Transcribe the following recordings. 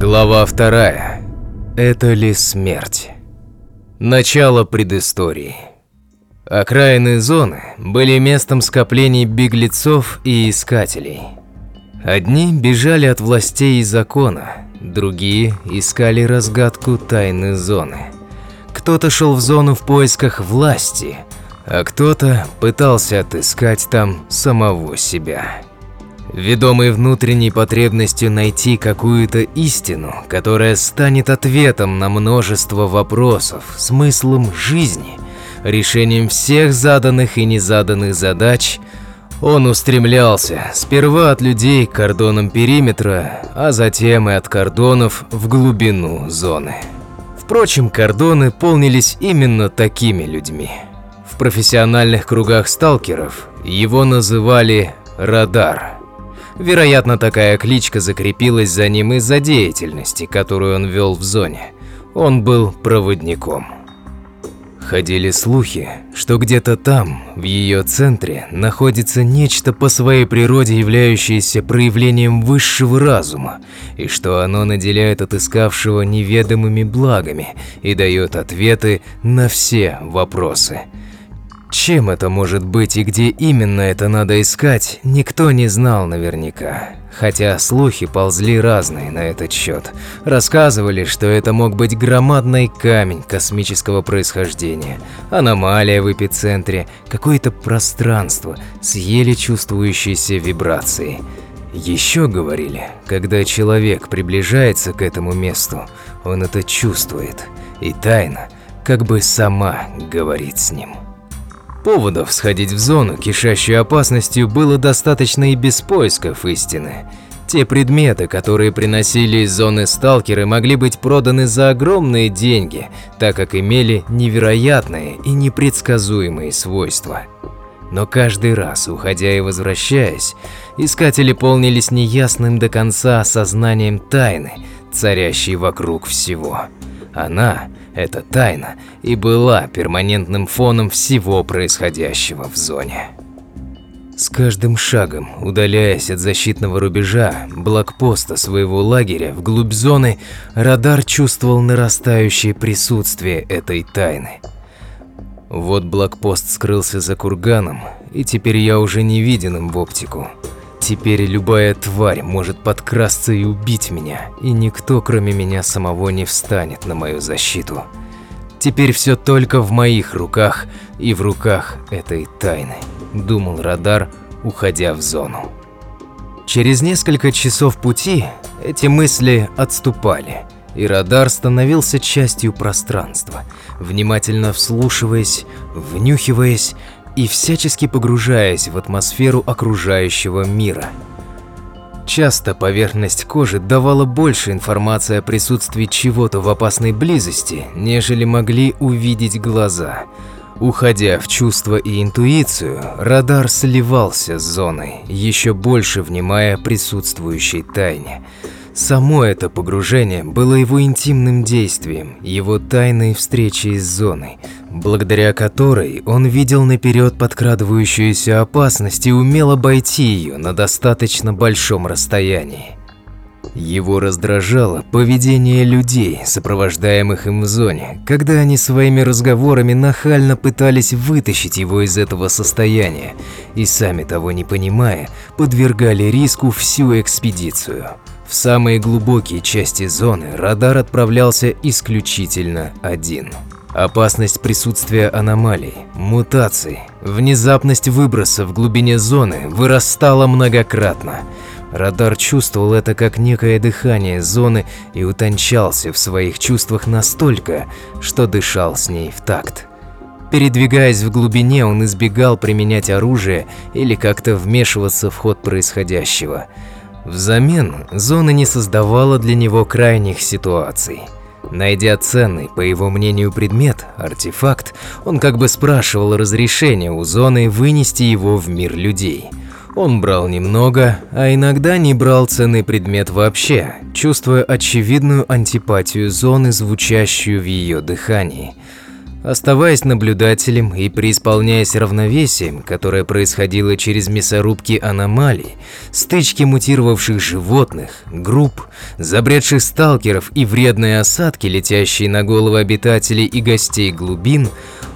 Глава вторая. Это ли смерть? Начало предыстории. Окраины зоны были местом скоплений беглецов и искателей. Одни бежали от властей и закона, другие искали разгадку тайны зоны. Кто-то шел в зону в поисках власти, а кто-то пытался отыскать там самого себя. Ведомый внутренней потребностью найти какую-то истину, которая станет ответом на множество вопросов, смыслом жизни, решением всех заданных и незаданных задач, он устремлялся сперва от людей к кордонам периметра, а затем и от кордонов в глубину зоны. Впрочем, кордоны полнились именно такими людьми. В профессиональных кругах сталкеров его называли «радар». Вероятно, такая кличка закрепилась за ним из-за деятельности, которую он вел в зоне. Он был проводником. Ходили слухи, что где-то там, в ее центре, находится нечто по своей природе являющееся проявлением высшего разума, и что оно наделяет отыскавшего неведомыми благами и дает ответы на все вопросы – чем это может быть и где именно это надо искать, никто не знал наверняка. Хотя слухи ползли разные на этот счет. Рассказывали, что это мог быть громадный камень космического происхождения, аномалия в эпицентре, какое-то пространство с еле чувствующейся вибрацией. Еще говорили, когда человек приближается к этому месту, он это чувствует, и тайна как бы сама говорит с ним. Поводов сходить в зону, кишащую опасностью, было достаточно и без поисков истины. Те предметы, которые приносили из зоны сталкеры, могли быть проданы за огромные деньги, так как имели невероятные и непредсказуемые свойства. Но каждый раз, уходя и возвращаясь, искатели полнились неясным до конца осознанием тайны, царящей вокруг всего. Она эта тайна и была перманентным фоном всего происходящего в зоне. С каждым шагом, удаляясь от защитного рубежа, блокпоста своего лагеря вглубь зоны, радар чувствовал нарастающее присутствие этой тайны. Вот блокпост скрылся за курганом, и теперь я уже не виден им в оптику. Теперь любая тварь может подкрасться и убить меня, и никто, кроме меня самого, не встанет на мою защиту. Теперь все только в моих руках и в руках этой тайны, думал радар, уходя в зону. Через несколько часов пути эти мысли отступали, и радар становился частью пространства, внимательно вслушиваясь, внюхиваясь и всячески погружаясь в атмосферу окружающего мира. Часто поверхность кожи давала больше информации о присутствии чего-то в опасной близости, нежели могли увидеть глаза. Уходя в чувство и интуицию, радар сливался с зоной, еще больше внимая присутствующей тайне. Само это погружение было его интимным действием, его тайной встречей с зоной, благодаря которой он видел наперед подкрадывающуюся опасность и умел обойти ее на достаточно большом расстоянии. Его раздражало поведение людей, сопровождаемых им в зоне, когда они своими разговорами нахально пытались вытащить его из этого состояния и, сами того не понимая, подвергали риску всю экспедицию. В самые глубокие части зоны радар отправлялся исключительно один. Опасность присутствия аномалий, мутаций, внезапность выброса в глубине зоны вырастала многократно. Радар чувствовал это как некое дыхание зоны и утончался в своих чувствах настолько, что дышал с ней в такт. Передвигаясь в глубине, он избегал применять оружие или как-то вмешиваться в ход происходящего – Взамен зона не создавала для него крайних ситуаций. Найдя ценный, по его мнению, предмет, артефакт, он как бы спрашивал разрешения у зоны вынести его в мир людей. Он брал немного, а иногда не брал ценный предмет вообще, чувствуя очевидную антипатию зоны, звучащую в ее дыхании. Оставаясь наблюдателем и преисполняясь равновесием, которое происходило через мясорубки аномалий, стычки мутировавших животных, групп, забредших сталкеров и вредные осадки, летящие на головы обитателей и гостей глубин,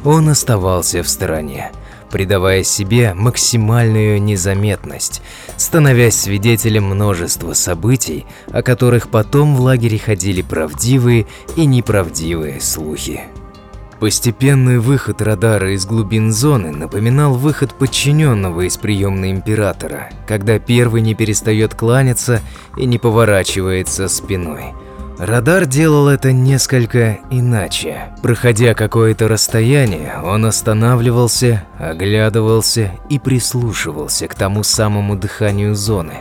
он оставался в стороне, придавая себе максимальную незаметность, становясь свидетелем множества событий, о которых потом в лагере ходили правдивые и неправдивые слухи. Постепенный выход радара из глубин зоны напоминал выход подчиненного из приемной императора, когда первый не перестает кланяться и не поворачивается спиной. Радар делал это несколько иначе. Проходя какое-то расстояние, он останавливался, оглядывался и прислушивался к тому самому дыханию зоны,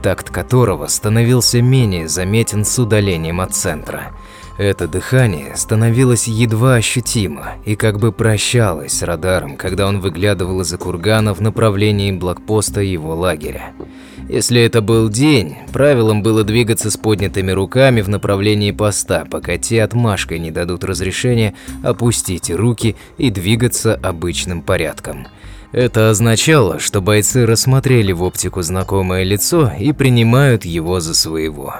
такт которого становился менее заметен с удалением от центра. Это дыхание становилось едва ощутимо и как бы прощалось с радаром, когда он выглядывал из-за кургана в направлении блокпоста его лагеря. Если это был день, правилом было двигаться с поднятыми руками в направлении поста, пока те отмашкой не дадут разрешения опустить руки и двигаться обычным порядком. Это означало, что бойцы рассмотрели в оптику знакомое лицо и принимают его за своего.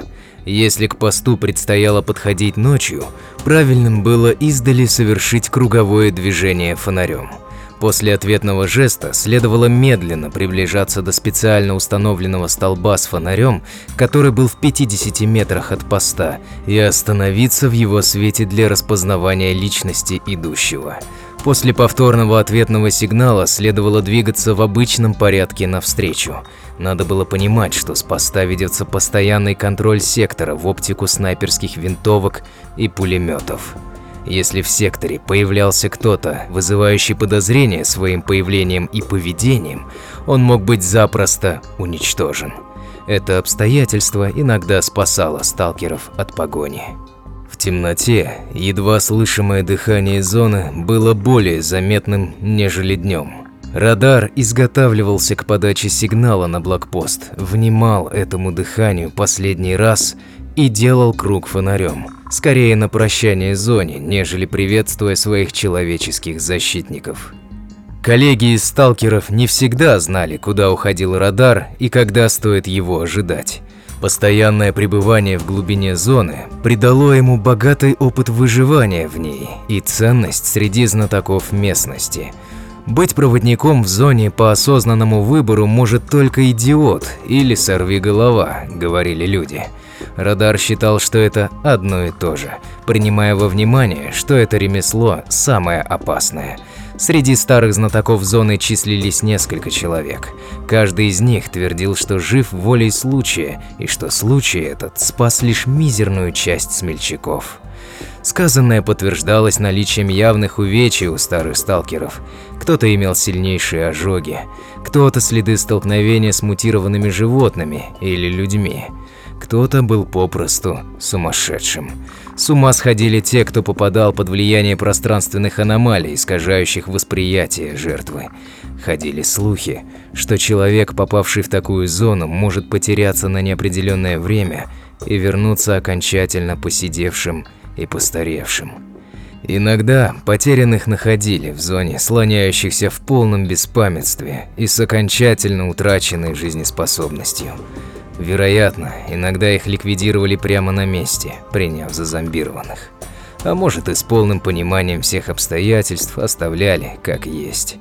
Если к посту предстояло подходить ночью, правильным было издали совершить круговое движение фонарем. После ответного жеста следовало медленно приближаться до специально установленного столба с фонарем, который был в 50 метрах от поста, и остановиться в его свете для распознавания личности идущего. После повторного ответного сигнала следовало двигаться в обычном порядке навстречу. Надо было понимать, что с поста ведется постоянный контроль сектора в оптику снайперских винтовок и пулеметов. Если в секторе появлялся кто-то, вызывающий подозрения своим появлением и поведением, он мог быть запросто уничтожен. Это обстоятельство иногда спасало сталкеров от погони. Темноте едва слышимое дыхание зоны было более заметным, нежели днем. Радар изготавливался к подаче сигнала на блокпост, внимал этому дыханию последний раз и делал круг фонарем, скорее на прощание зоне, нежели приветствуя своих человеческих защитников. Коллеги из сталкеров не всегда знали, куда уходил радар и когда стоит его ожидать. Постоянное пребывание в глубине зоны придало ему богатый опыт выживания в ней и ценность среди знатоков местности. Быть проводником в зоне по осознанному выбору может только идиот или сорвиголова, говорили люди. Радар считал, что это одно и то же, принимая во внимание, что это ремесло самое опасное – Среди старых знатоков зоны числились несколько человек. Каждый из них твердил, что жив волей случая, и что случай этот спас лишь мизерную часть смельчаков. Сказанное подтверждалось наличием явных увечий у старых сталкеров. Кто-то имел сильнейшие ожоги, кто-то следы столкновения с мутированными животными или людьми, кто-то был попросту сумасшедшим. С ума сходили те, кто попадал под влияние пространственных аномалий, искажающих восприятие жертвы. Ходили слухи, что человек, попавший в такую зону, может потеряться на неопределенное время и вернуться окончательно посидевшим и постаревшим. Иногда потерянных находили в зоне, слоняющихся в полном беспамятстве и с окончательно утраченной жизнеспособностью. Вероятно, иногда их ликвидировали прямо на месте, приняв за зомбированных. А может и с полным пониманием всех обстоятельств оставляли как есть.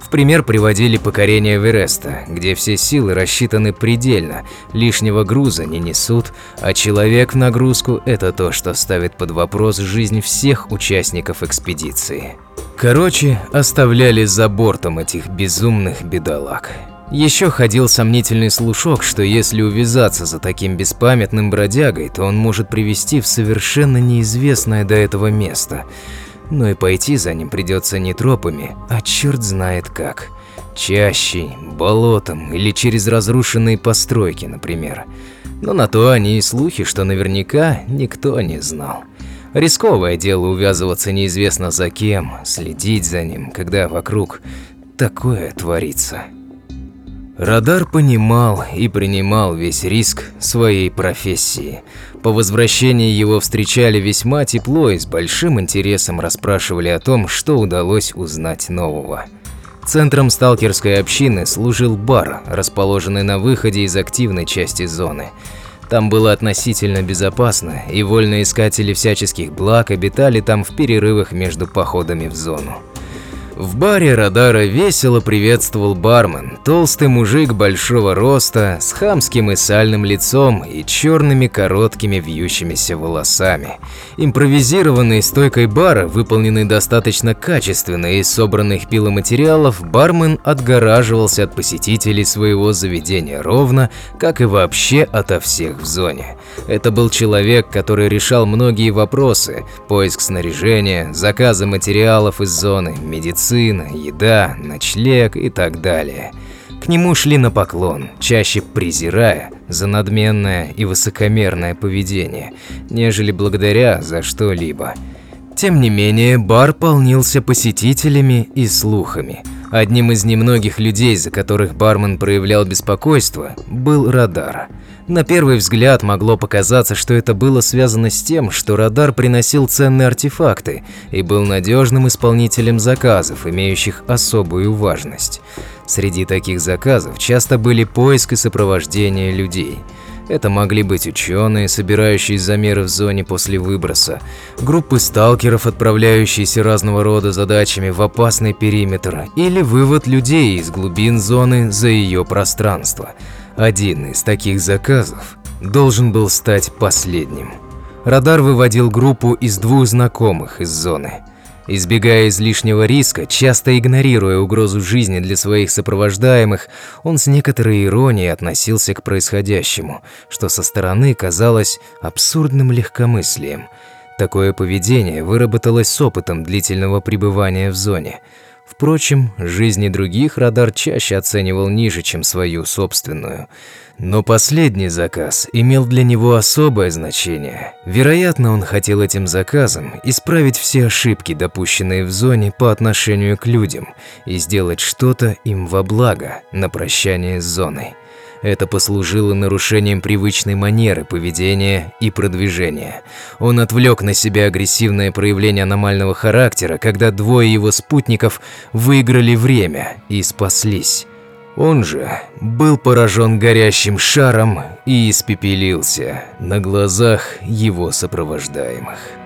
В пример приводили покорение Вереста, где все силы рассчитаны предельно, лишнего груза не несут, а человек в нагрузку – это то, что ставит под вопрос жизнь всех участников экспедиции. Короче, оставляли за бортом этих безумных бедолаг. Еще ходил сомнительный слушок, что если увязаться за таким беспамятным бродягой, то он может привести в совершенно неизвестное до этого место. Но и пойти за ним придется не тропами, а черт знает как. Чащей, болотом или через разрушенные постройки, например. Но на то они и слухи, что наверняка никто не знал. Рисковое дело увязываться неизвестно за кем, следить за ним, когда вокруг такое творится. Радар понимал и принимал весь риск своей профессии. По возвращении его встречали весьма тепло и с большим интересом расспрашивали о том, что удалось узнать нового. Центром сталкерской общины служил бар, расположенный на выходе из активной части зоны. Там было относительно безопасно, и вольные искатели всяческих благ обитали там в перерывах между походами в зону. В баре Радара весело приветствовал бармен, толстый мужик большого роста, с хамским и сальным лицом и черными короткими вьющимися волосами. Импровизированной стойкой бара, выполненной достаточно качественно из собранных пиломатериалов, бармен отгораживался от посетителей своего заведения ровно, как и вообще ото всех в зоне. Это был человек, который решал многие вопросы – поиск снаряжения, заказы материалов из зоны, медицины, медицина, еда, ночлег и так далее. К нему шли на поклон, чаще презирая за надменное и высокомерное поведение, нежели благодаря за что-либо. Тем не менее, бар полнился посетителями и слухами. Одним из немногих людей, за которых бармен проявлял беспокойство, был Радар – на первый взгляд могло показаться, что это было связано с тем, что радар приносил ценные артефакты и был надежным исполнителем заказов, имеющих особую важность. Среди таких заказов часто были поиск и сопровождение людей. Это могли быть ученые, собирающие замеры в зоне после выброса, группы сталкеров, отправляющиеся разного рода задачами в опасный периметр, или вывод людей из глубин зоны за ее пространство – один из таких заказов должен был стать последним. Радар выводил группу из двух знакомых из зоны. Избегая излишнего риска, часто игнорируя угрозу жизни для своих сопровождаемых, он с некоторой иронией относился к происходящему, что со стороны казалось абсурдным легкомыслием. Такое поведение выработалось с опытом длительного пребывания в зоне – Впрочем, жизни других радар чаще оценивал ниже, чем свою собственную. Но последний заказ имел для него особое значение. Вероятно, он хотел этим заказом исправить все ошибки, допущенные в зоне по отношению к людям, и сделать что-то им во благо на прощание с зоной. Это послужило нарушением привычной манеры поведения и продвижения. Он отвлек на себя агрессивное проявление аномального характера, когда двое его спутников выиграли время и спаслись. Он же был поражен горящим шаром и испепелился на глазах его сопровождаемых.